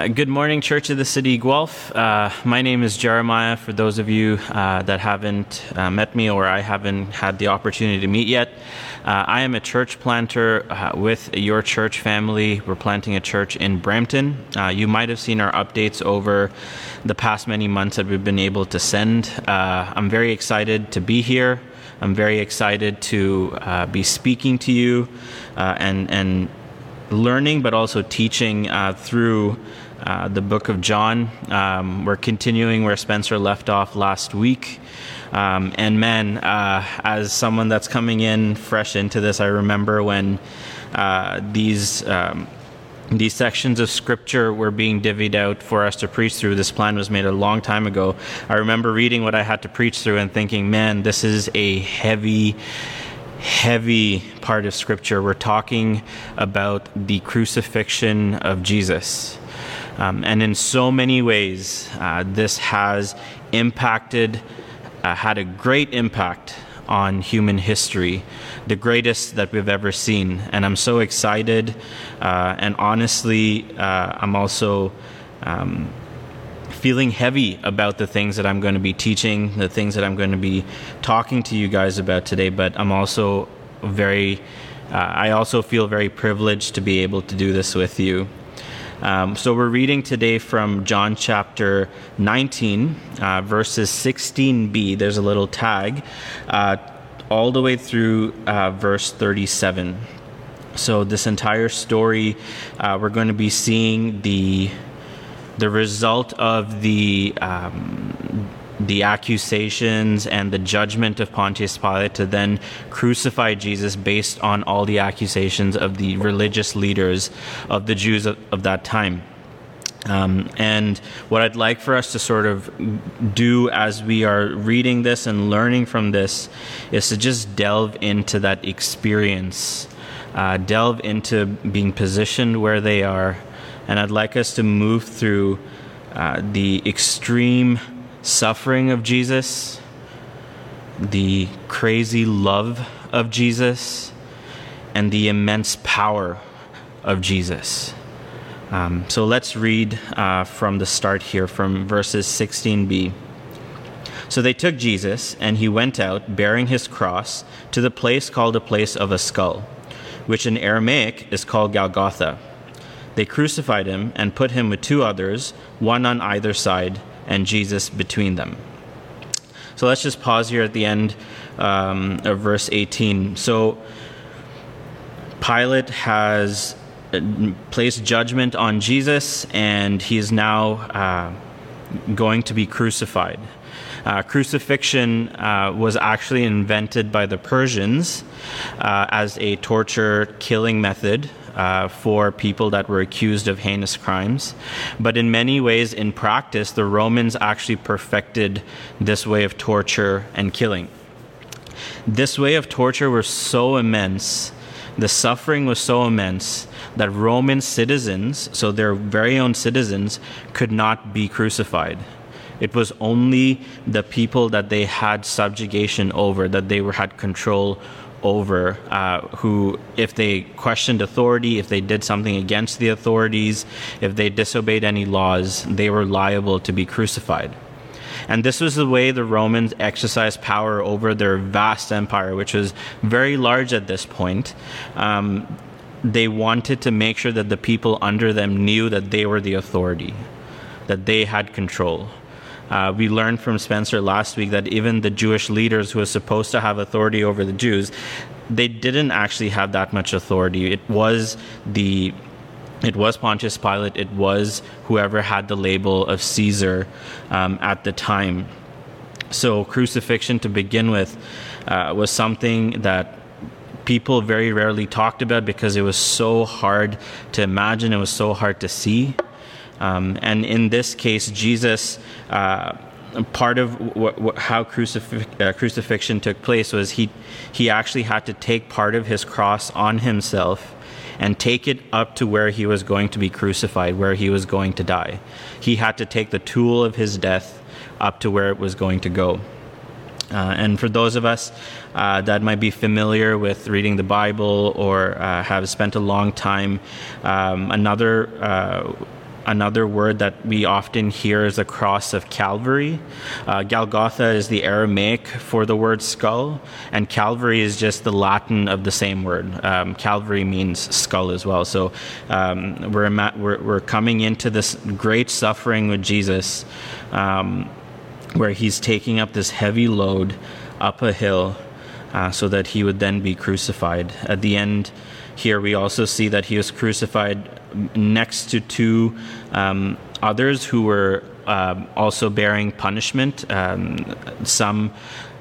Uh, good morning, Church of the City, Guelph. Uh, my name is Jeremiah. For those of you uh, that haven't uh, met me or I haven't had the opportunity to meet yet, uh, I am a church planter with your church family. We're planting a church in Brampton. you might have seen our updates over the past many months that we've been able to send. I'm very excited to be here. I'm very excited to be speaking to you and and learning, but also teaching uh, through uh, the book of John. Um, we're continuing where Spencer left off last week. Um, and man, uh, as someone that's coming in fresh into this, I remember when uh, these. Um, these sections of scripture were being divvied out for us to preach through. This plan was made a long time ago. I remember reading what I had to preach through and thinking, man, this is a heavy, heavy part of Scripture. We're talking about the crucifixion of Jesus. Um, and in so many ways, uh, this has impacted, uh, had a great impact on human history, the greatest that we've ever seen. And I'm so excited. Uh, and honestly, uh, I'm also. Um, feeling heavy about the things that I'm going to be teaching, the things that I'm going to be talking to you guys about today, but I'm also very, uh, I also feel very privileged to be able to do this with you. Um, so we're reading today from John chapter 19, uh, verses 16b. There's a little tag, uh, all the way through uh, verse 37. So this entire story, uh, we're going to be seeing the the result of the um, the accusations and the judgment of Pontius Pilate to then crucify Jesus based on all the accusations of the religious leaders of the Jews of, of that time. Um, and what I'd like for us to sort of do as we are reading this and learning from this is to just delve into that experience, uh, delve into being positioned where they are, and I'd like us to move through uh, the extreme suffering of Jesus, the crazy love of Jesus, and the immense power of Jesus. Um, so let's read uh, from the start here, from verses 16b. So they took Jesus, and he went out, bearing his cross, to the place called a place of a skull, which in Aramaic is called Golgotha they crucified him and put him with two others, one on either side, and Jesus between them. So let's just pause here at the end um, of verse 18. So Pilate has uh, placed judgment on Jesus, and he is now uh, going to be crucified. Uh, crucifixion uh, was actually invented by the Persians uh, as a torture killing method uh, for people that were accused of heinous crimes. But in many ways, in practice, the Romans actually perfected this way of torture and killing. This way of torture was so immense, the suffering was so immense, that Roman citizens, so their very own citizens, could not be crucified. It was only the people that they had subjugation over, that they were, had control over uh, who, if they questioned authority, if they did something against the authorities, if they disobeyed any laws, they were liable to be crucified. And this was the way the Romans exercised power over their vast empire, which was very large at this point. Um, they wanted to make sure that the people under them knew that they were the authority, that they had control. Uh, we learned from Spencer last week that even the Jewish leaders who were supposed to have authority over the Jews, they didn't actually have that much authority. It was the it was Pontius Pilate. It was whoever had the label of Caesar um, at the time. So crucifixion, to begin with, uh, was something that people very rarely talked about because it was so hard to imagine. It was so hard to see. Um, and in this case, Jesus, uh, part of what, what, how crucif- uh, crucifixion took place was he, he actually had to take part of his cross on himself and take it up to where he was going to be crucified, where he was going to die. He had to take the tool of his death up to where it was going to go. Uh, and for those of us uh, that might be familiar with reading the Bible or uh, have spent a long time, um, another uh, another word that we often hear is the cross of Calvary. Uh, is the Aramaic for the word skull, and Calvary is just the Latin of the same word. Um, Calvary means skull as well. So um, we're, we're, we're, coming into this great suffering with Jesus, um, where he's taking up this heavy load up a hill uh, so that he would then be crucified. At the end, here we also see that he was crucified next to two um, others who were um, also bearing punishment. Um, some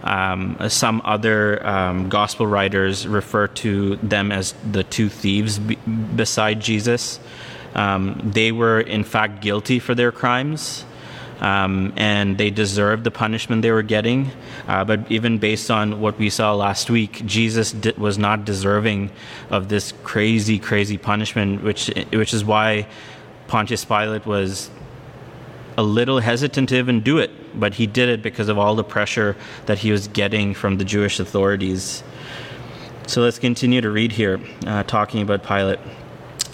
um, some other um, gospel writers refer to them as the two thieves be- beside Jesus. Um, they were in fact guilty for their crimes um, and they deserved the punishment they were getting. Uh, but even based on what we saw last week, Jesus was not deserving of this crazy, crazy punishment, which which is why Pontius Pilate was a little hesitant to even do it, but he did it because of all the pressure that he was getting from the Jewish authorities. So let's continue to read here, uh, talking about Pilate.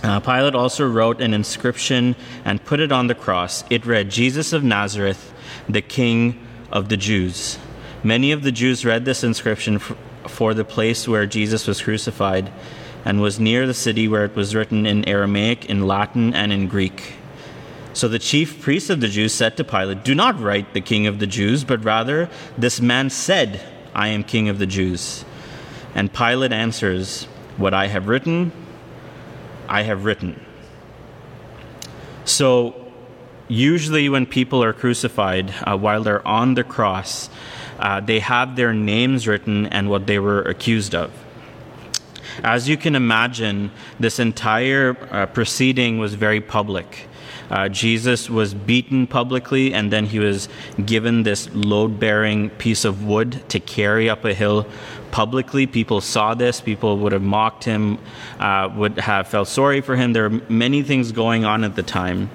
Uh, Pilate also wrote an inscription and put it on the cross. It read, Jesus of Nazareth, the King of the Jews. Many of the Jews read this inscription for the place where Jesus was crucified and was near the city where it was written in Aramaic, in Latin, and in Greek. So the chief priests of the Jews said to Pilate, Do not write the King of the Jews, but rather, this man said, I am King of the Jews. And Pilate answers, What I have written, I have written. So, usually when people are crucified uh, while they're on the cross, uh, they have their names written and what they were accused of. As you can imagine, this entire uh, proceeding was very public. Uh, Jesus was beaten publicly, and then he was given this load bearing piece of wood to carry up a hill publicly. People saw this, people would have mocked him, uh, would have felt sorry for him. There are many things going on at the time.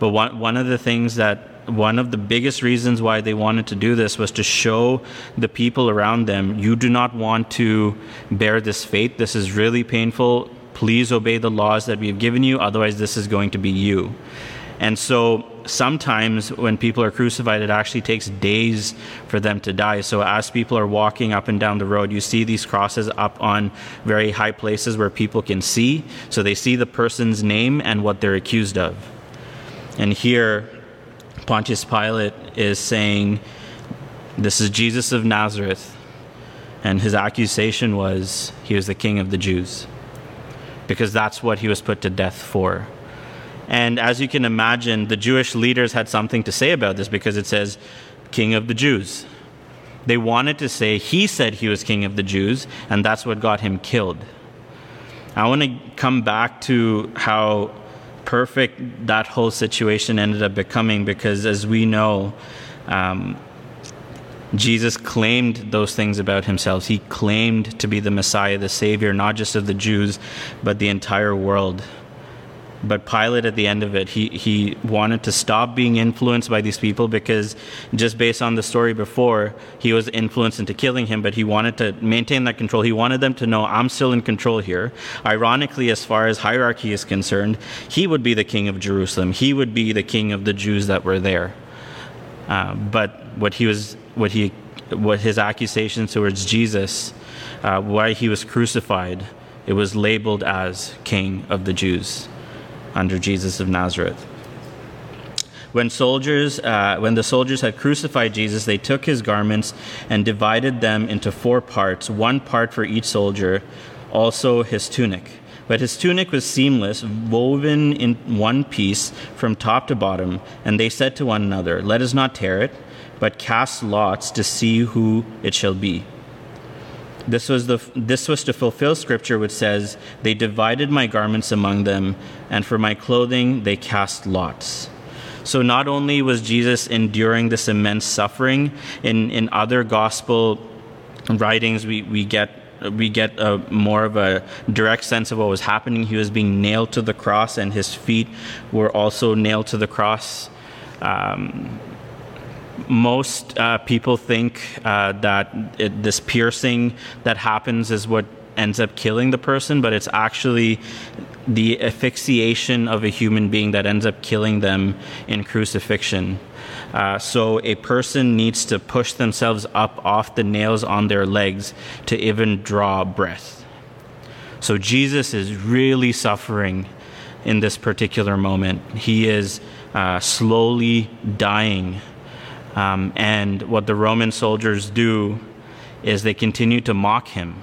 But one, one of the things that one of the biggest reasons why they wanted to do this was to show the people around them you do not want to bear this fate. This is really painful. Please obey the laws that we have given you, otherwise, this is going to be you. And so sometimes when people are crucified, it actually takes days for them to die. So as people are walking up and down the road, you see these crosses up on very high places where people can see. So they see the person's name and what they're accused of. And here, Pontius Pilate is saying, This is Jesus of Nazareth. And his accusation was he was the king of the Jews. Because that's what he was put to death for. And as you can imagine, the Jewish leaders had something to say about this because it says, King of the Jews. They wanted to say he said he was King of the Jews, and that's what got him killed. I want to come back to how perfect that whole situation ended up becoming because, as we know, um, Jesus claimed those things about himself. He claimed to be the Messiah, the Savior, not just of the Jews, but the entire world. But Pilate, at the end of it, he, he wanted to stop being influenced by these people because, just based on the story before, he was influenced into killing him, but he wanted to maintain that control. He wanted them to know, I'm still in control here. Ironically, as far as hierarchy is concerned, he would be the king of Jerusalem, he would be the king of the Jews that were there. Uh, but what he was, what he, what his accusations towards Jesus, uh, why he was crucified, it was labeled as king of the Jews under Jesus of Nazareth. When soldiers, uh, when the soldiers had crucified Jesus, they took his garments and divided them into four parts, one part for each soldier, also his tunic. But his tunic was seamless, woven in one piece from top to bottom. And they said to one another, Let us not tear it, but cast lots to see who it shall be. This was, the, this was to fulfill scripture, which says, They divided my garments among them, and for my clothing they cast lots. So not only was Jesus enduring this immense suffering, in, in other gospel writings, we, we get we get a, more of a direct sense of what was happening. He was being nailed to the cross, and his feet were also nailed to the cross. Um, most uh, people think uh, that it, this piercing that happens is what ends up killing the person, but it's actually the asphyxiation of a human being that ends up killing them in crucifixion. Uh, so a person needs to push themselves up off the nails on their legs to even draw breath. So Jesus is really suffering in this particular moment. He is uh, slowly dying. Um, and what the Roman soldiers do is they continue to mock him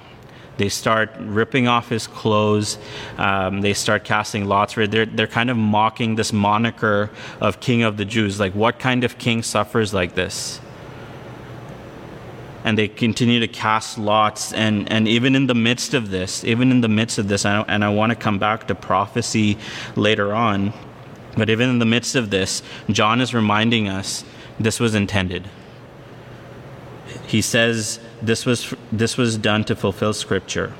they start ripping off his clothes. Um, they start casting lots for it. They're, they're kind of mocking this moniker of King of the Jews. Like, what kind of king suffers like this? and they continue to cast lots and, and even in the midst of this even in the midst of this and I, and I want to come back to prophecy later on but even in the midst of this john is reminding us this was intended he says this was, this was done to fulfill Scripture.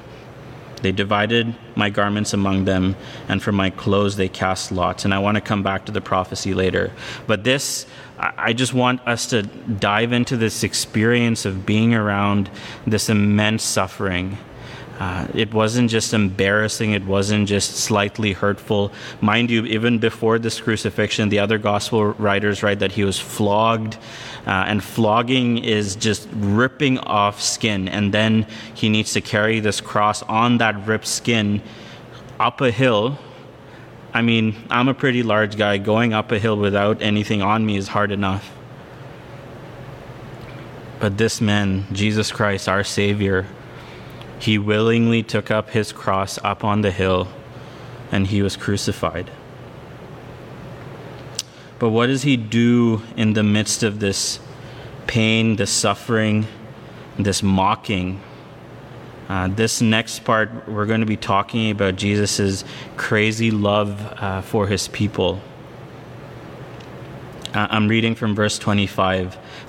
They divided my garments among them, and for my clothes they cast lots. And I want to come back to the prophecy later. But this, I just want us to dive into this experience of being around this immense suffering uh, it wasn't just embarrassing, it wasn't just slightly hurtful. Mind you, even before this crucifixion, the other gospel writers write that he was flogged, uh, and flogging is just ripping off skin, and then he needs to carry this cross on that ripped skin up a hill. I mean, I'm a pretty large guy. Going up a hill without anything on me is hard enough. But this man, Jesus Christ, our Savior, he willingly took up his cross up on the hill and he was crucified. But what does he do in the midst of this pain, this suffering, this mocking? Uh, this next part, we're going to be talking about Jesus' crazy love uh, for his people. Uh, I'm reading from verse 25.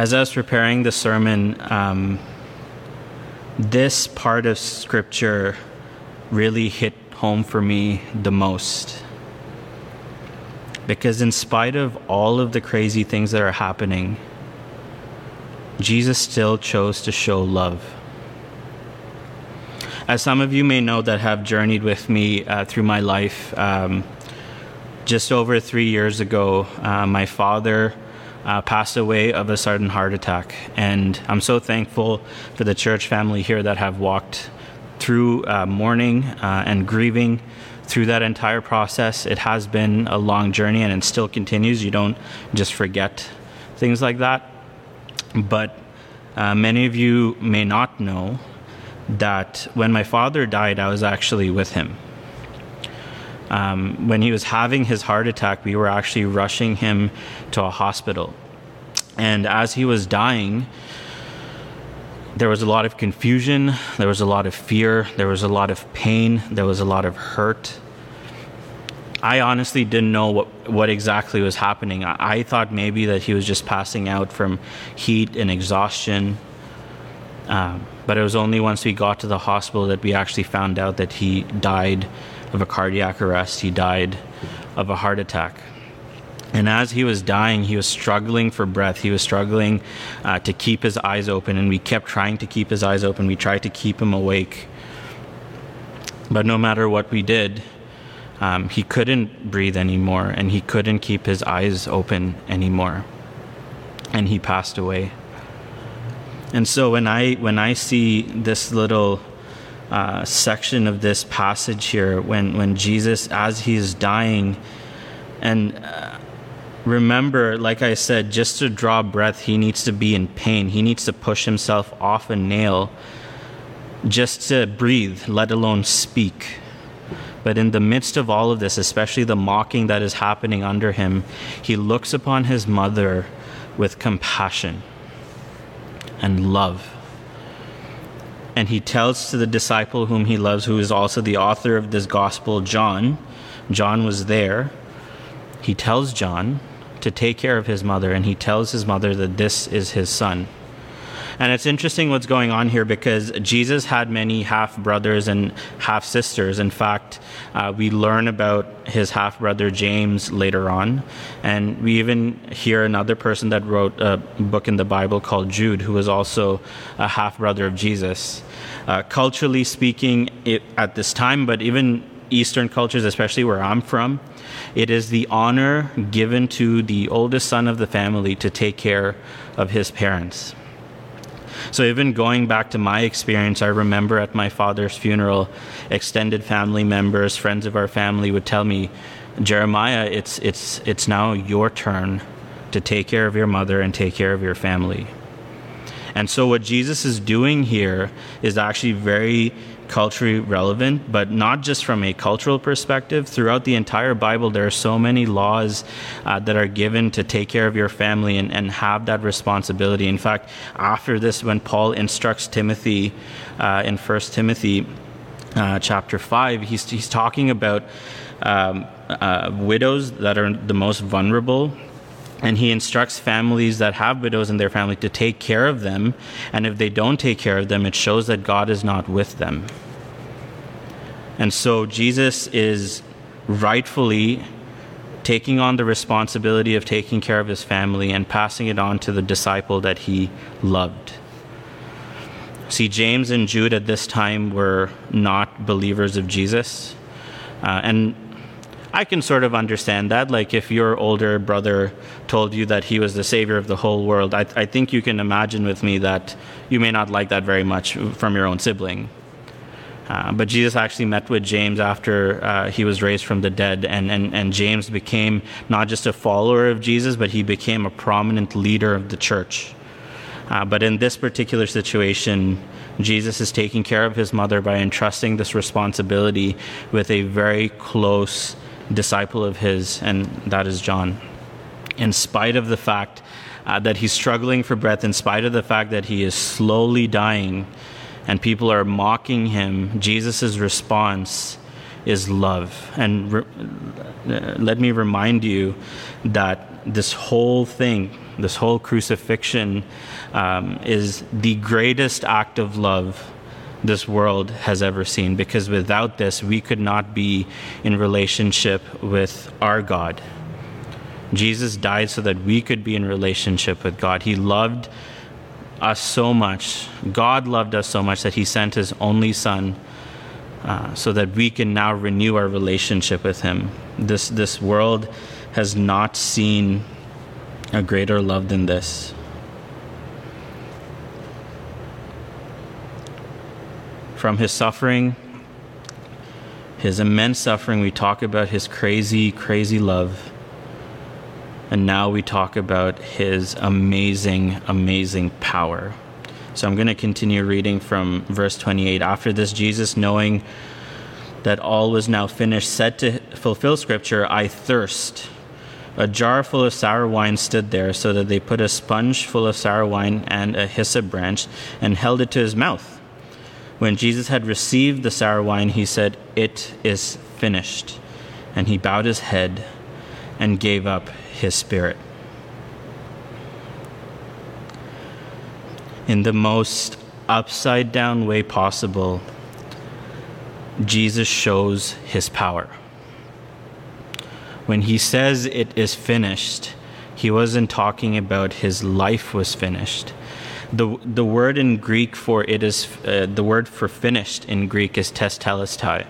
As I was preparing the sermon, um, this part of scripture really hit home for me the most. Because, in spite of all of the crazy things that are happening, Jesus still chose to show love. As some of you may know that have journeyed with me uh, through my life, um, just over three years ago, uh, my father uh, passed away of a sudden heart attack. And I'm so thankful for the church family here that have walked through uh, mourning uh, and grieving through that entire process. It has been a long journey and it still continues. You don't just forget things like that. But uh, many of you may not know that when my father died, I was actually with him. Um, when he was having his heart attack, we were actually rushing him to a hospital. And as he was dying, there was a lot of confusion, there was a lot of fear, there was a lot of pain, there was a lot of hurt. I honestly didn't know what, what exactly was happening. I, I thought maybe that he was just passing out from heat and exhaustion. Um, but it was only once we got to the hospital that we actually found out that he died of a cardiac arrest. He died of a heart attack. And as he was dying, he was struggling for breath. He was struggling uh, to keep his eyes open, and we kept trying to keep his eyes open. We tried to keep him awake. But no matter what we did, um, he couldn't breathe anymore, and he couldn't keep his eyes open anymore. And he passed away. And so when I when I see this little uh, section of this passage here, when when Jesus, as he is dying, and uh, remember, like I said, just to draw breath, he needs to be in pain. He needs to push himself off a nail just to breathe, let alone speak. But in the midst of all of this, especially the mocking that is happening under him, he looks upon his mother with compassion and love. And he tells to the disciple whom he loves, who is also the author of this gospel, John. John was there. He tells John to take care of his mother, and he tells his mother that this is his son. And it's interesting what's going on here because Jesus had many half brothers and half sisters. In fact, uh, we learn about his half brother James later on. And we even hear another person that wrote a book in the Bible called Jude, who was also a half brother of Jesus. Uh, culturally speaking, it, at this time, but even Eastern cultures, especially where I'm from, it is the honor given to the oldest son of the family to take care of his parents. So, even going back to my experience, I remember at my father's funeral, extended family members, friends of our family would tell me, Jeremiah, it's, it's, it's now your turn to take care of your mother and take care of your family. And so, what Jesus is doing here is actually very culturally relevant, but not just from a cultural perspective. Throughout the entire Bible, there are so many laws uh, that are given to take care of your family and, and have that responsibility. In fact, after this, when Paul instructs Timothy uh, in 1 Timothy uh, chapter 5, he's, he's talking about um, uh, widows that are the most vulnerable and he instructs families that have widows in their family to take care of them. And if they don't take care of them, it shows that God is not with them. And so Jesus is rightfully taking on the responsibility of taking care of his family and passing it on to the disciple that he loved. See, James and Jude at this time were not believers of Jesus. Uh, and I can sort of understand that. Like, if your older brother told you that he was the savior of the whole world, I, I think you can imagine with me that you may not like that very much from your own sibling. Uh, but Jesus actually met with James after uh, he was raised from the dead, and, and, and James became not just a follower of Jesus, but he became a prominent leader of the church. Uh, but in this particular situation, Jesus is taking care of his mother by entrusting this responsibility with a very close disciple of his, and that is John. In spite of the fact uh, that he's struggling for breath, in spite of the fact that he is slowly dying and people are mocking him, Jesus' response is love. And re- uh, let me remind you that this whole thing, this whole crucifixion, um, is the greatest act of love this world has ever seen because without this, we could not be in relationship with our God. Jesus died so that we could be in relationship with God. He loved us so much. God loved us so much that He sent His only Son uh, so that we can now renew our relationship with Him. This, this world has not seen a greater love than this. From his suffering, his immense suffering, we talk about his crazy, crazy love. And now we talk about his amazing, amazing power. So I'm going to continue reading from verse 28. After this, Jesus, knowing that all was now finished, said to fulfill scripture, I thirst. A jar full of sour wine stood there, so that they put a sponge full of sour wine and a hyssop branch and held it to his mouth. When Jesus had received the sour wine, he said, It is finished. And he bowed his head and gave up his spirit. In the most upside down way possible, Jesus shows his power. When he says it is finished, he wasn't talking about his life was finished the the word in Greek for it is uh, the word for finished in Greek is tetelestai.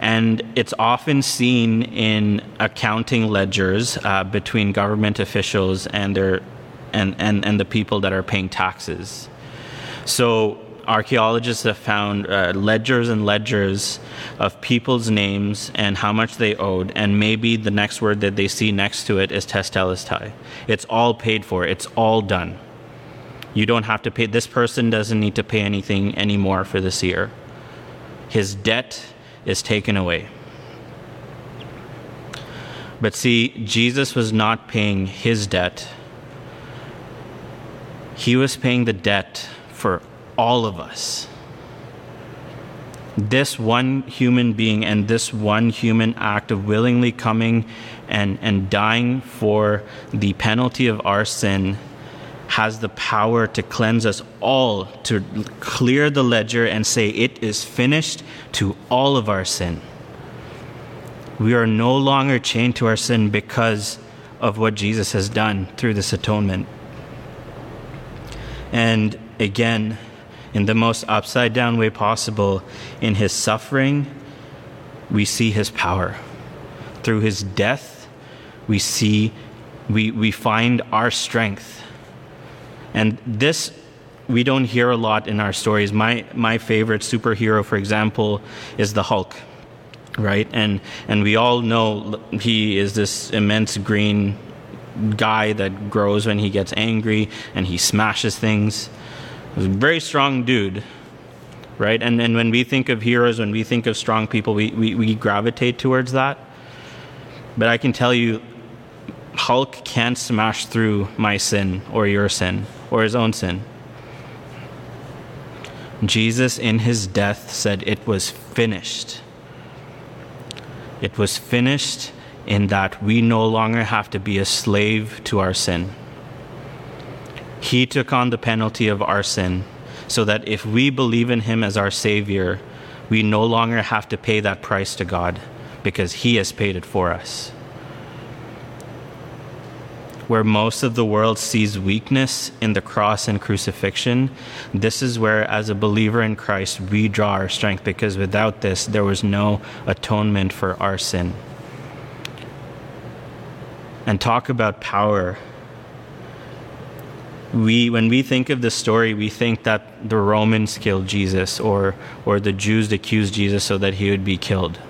And it's often seen in accounting ledgers uh, between government officials and their and, and, and the people that are paying taxes. So archaeologists have found uh, ledgers and ledgers of people's names and how much they owed, and maybe the next word that they see next to it is tetelestai. It's all paid for, it's all done. You don't have to pay, this person doesn't need to pay anything anymore for this year. His debt is taken away. But see, Jesus was not paying his debt, he was paying the debt for all of us. This one human being and this one human act of willingly coming and, and dying for the penalty of our sin has the power to cleanse us all, to clear the ledger and say, It is finished to all of our sin. We are no longer chained to our sin because of what Jesus has done through this atonement. And again, in the most upside down way possible, in his suffering, we see his power. Through his death, we see, we, we find our strength. And this we don't hear a lot in our stories. My my favorite superhero, for example, is the Hulk, right? And and we all know he is this immense green guy that grows when he gets angry and he smashes things. He's a very strong dude, right? And and when we think of heroes, when we think of strong people, we, we, we gravitate towards that. But I can tell you, Hulk can't smash through my sin or your sin or his own sin. Jesus, in his death, said, It was finished. It was finished in that we no longer have to be a slave to our sin. He took on the penalty of our sin so that if we believe in him as our Savior, we no longer have to pay that price to God because he has paid it for us where most of the world sees weakness in the cross and crucifixion, this is where, as a believer in Christ, we draw our strength because without this, there was no atonement for our sin. And talk about power. We, when we think of the story, we think that the Romans killed Jesus or, or the Jews accused Jesus so that he would be killed.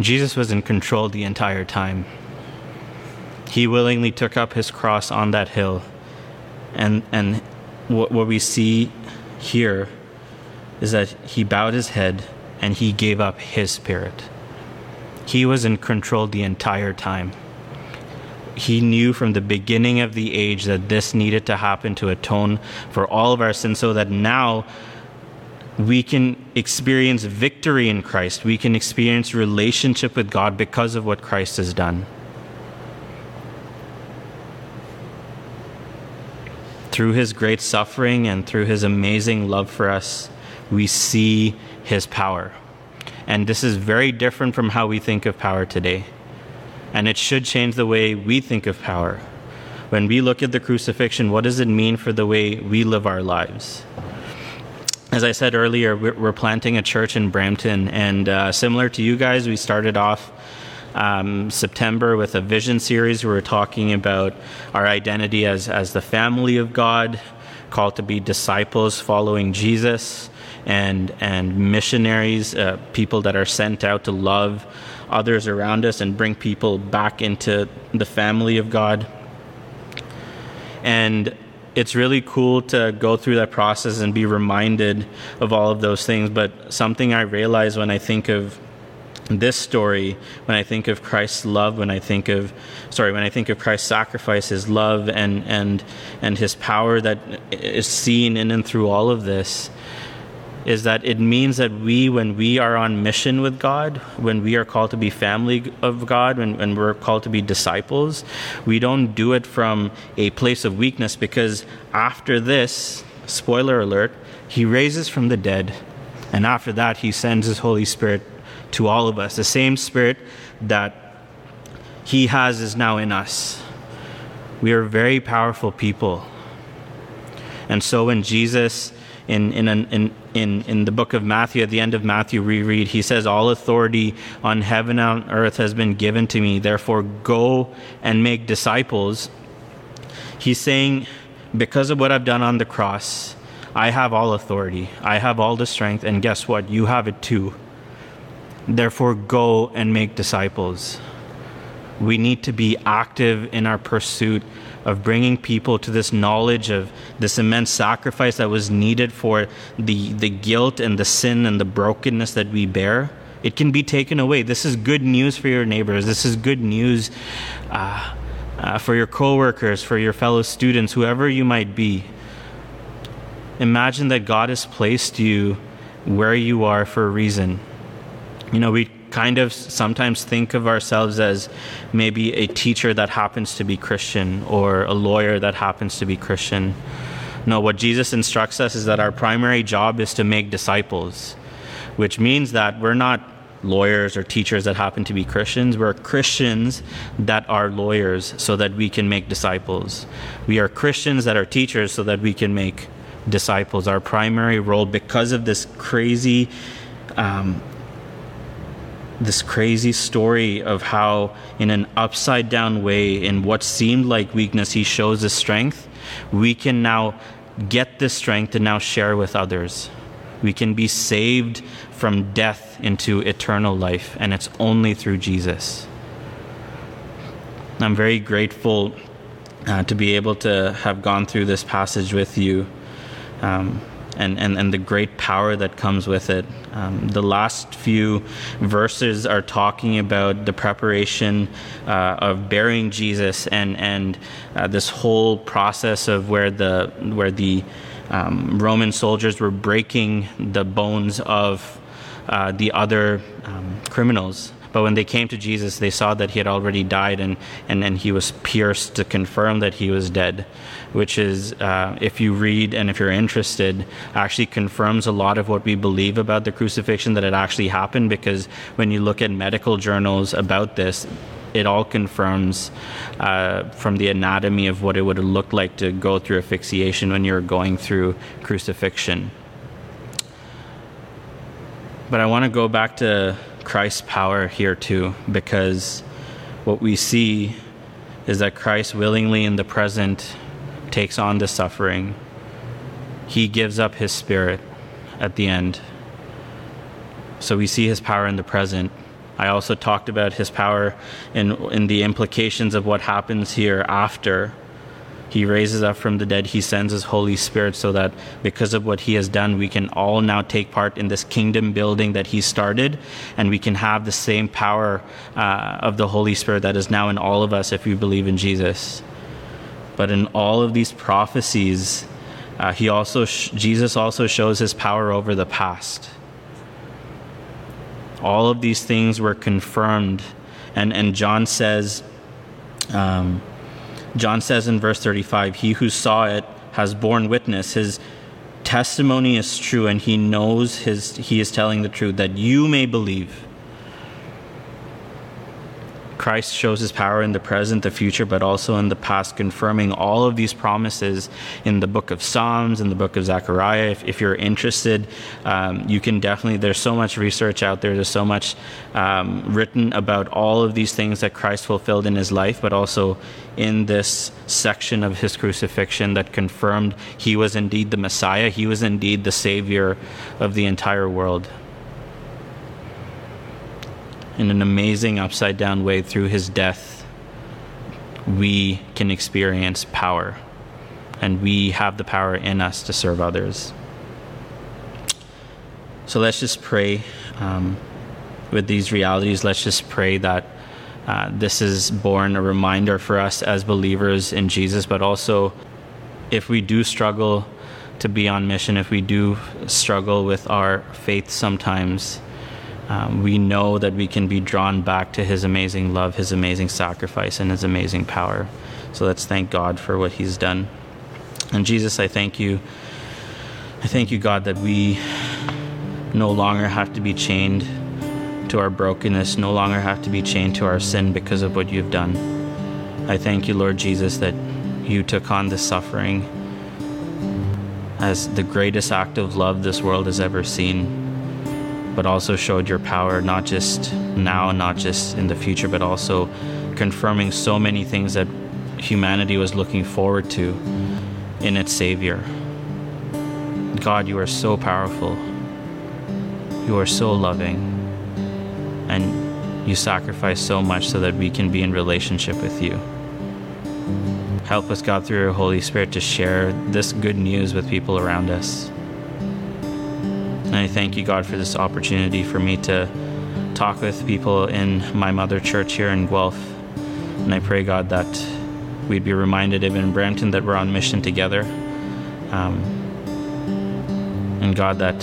Jesus was in control the entire time. He willingly took up his cross on that hill. And, and what, what we see here is that he bowed his head and he gave up his spirit. He was in control the entire time. He knew from the beginning of the age that this needed to happen to atone for all of our sins so that now we can experience victory in Christ. We can experience relationship with God because of what Christ has done. through his great suffering and through his amazing love for us, we see his power. And this is very different from how we think of power today. And it should change the way we think of power. When we look at the crucifixion, what does it mean for the way we live our lives? As I said earlier, we're planting a church in Brampton, and uh, similar to you guys, we started off um, September with a vision series. where We were talking about our identity as, as the family of God, called to be disciples following Jesus, and, and missionaries, uh, people that are sent out to love others around us and bring people back into the family of God. And it's really cool to go through that process and be reminded of all of those things. But something I realize when I think of this story, when I think of Christ's love, when I think of sorry, when I think of Christ's sacrifice, his love and and and his power that is seen in and through all of this, is that it means that we, when we are on mission with God, when we are called to be family of God, when, when we're called to be disciples, we don't do it from a place of weakness because after this, spoiler alert, he raises from the dead. And after that, he sends his Holy Spirit to all of us. The same Spirit that He has is now in us. We are very powerful people. And so when Jesus, in, in, an, in, in, in the book of Matthew, at the end of Matthew, we read, He says, All authority on heaven and on earth has been given to me. Therefore, go and make disciples. He's saying, Because of what I've done on the cross, I have all authority. I have all the strength. And guess what? You have it too. Therefore, go and make disciples. We need to be active in our pursuit of bringing people to this knowledge of this immense sacrifice that was needed for the, the guilt and the sin and the brokenness that we bear. It can be taken away. This is good news for your neighbors. This is good news uh, uh, for your coworkers, for your fellow students, whoever you might be. imagine that God has placed you where you are for a reason. You know, we kind of sometimes think of ourselves as maybe a teacher that happens to be Christian or a lawyer that happens to be Christian. No, what Jesus instructs us is that our primary job is to make disciples, which means that we're not lawyers or teachers that happen to be Christians. We're Christians that are lawyers so that we can make disciples. We are Christians that are teachers so that we can make disciples. Our primary role, because of this crazy, um, this crazy story of how, in an upside down way, in what seemed like weakness, he shows his strength, we can now get this strength and now share with others. We can be saved from death into eternal life, and it's only through Jesus. I'm very grateful uh, to be able to have gone through this passage with you. Um, and, and, and the great power that comes with it. Um, the last few verses are talking about the preparation uh, of burying Jesus and, and uh, this whole process of where the, where the um, Roman soldiers were breaking the bones of uh, the other um, criminals. But when they came to Jesus, they saw that he had already died and, and, and he was pierced to confirm that he was dead which is, uh, if you read and if you're interested, actually confirms a lot of what we believe about the crucifixion that it actually happened. Because when you look at medical journals about this, it all confirms uh, from the anatomy of what it would have looked like to go through asphyxiation when you're going through crucifixion. But I want to go back to Christ's power here too, because what we see is that Christ willingly in the present takes on the suffering. He gives up his spirit at the end. So we see his power in the present. I also talked about his power in, in the implications of what happens here after he raises up from the dead. He sends his Holy Spirit so that because of what he has done, we can all now take part in this kingdom building that he started, and we can have the same power uh, of the Holy Spirit that is now in all of us if we believe in Jesus. But in all of these prophecies, uh, he also sh- Jesus also shows his power over the past. All of these things were confirmed, and and John says, um, John says in verse thirty-five, "He who saw it has borne witness. His testimony is true, and he knows his he is telling the truth that you may believe." Christ shows his power in the present, the future, but also in the past, confirming all of these promises in the book of Psalms, in the book of Zechariah. If, if you're interested, um, you can definitely, there's so much research out there, there's so much um, written about all of these things that Christ fulfilled in his life, but also in this section of his crucifixion that confirmed he was indeed the Messiah, he was indeed the Savior of the entire world in an amazing upside down way through his death, we can experience power. And we have the power in us to serve others. So let's just pray um, with these realities. Let's just pray that uh, this is born a reminder for us as believers in Jesus, but also if we do struggle to be on mission, if we do struggle with our faith sometimes, um, we know that we can be drawn back to His amazing love, His amazing sacrifice, and His amazing power. So let's thank God for what He's done. And Jesus, I thank you. I thank you, God, that we no longer have to be chained to our brokenness, no longer have to be chained to our sin because of what you've done. I thank you, Lord Jesus, that you took on the suffering as the greatest act of love this world has ever seen but also showed your power not just now, not just in the future, but also confirming so many things that humanity was looking forward to in its Savior. God, you are so powerful. You are so loving. And you sacrifice so much so that we can be in relationship with you. Help us, God, through your Holy Spirit to share this good news with people around us. And I thank you, God, for this opportunity for me to talk with people in my mother church here in Guelph. And I pray, God, that we'd be reminded, even in Brampton, that we're on mission together. Um, And God, that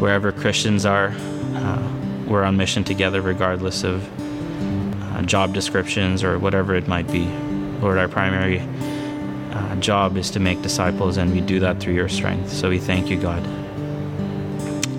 wherever Christians are, uh, we're on mission together, regardless of uh, job descriptions or whatever it might be. Lord, our primary uh, job is to make disciples, and we do that through your strength. So we thank you, God.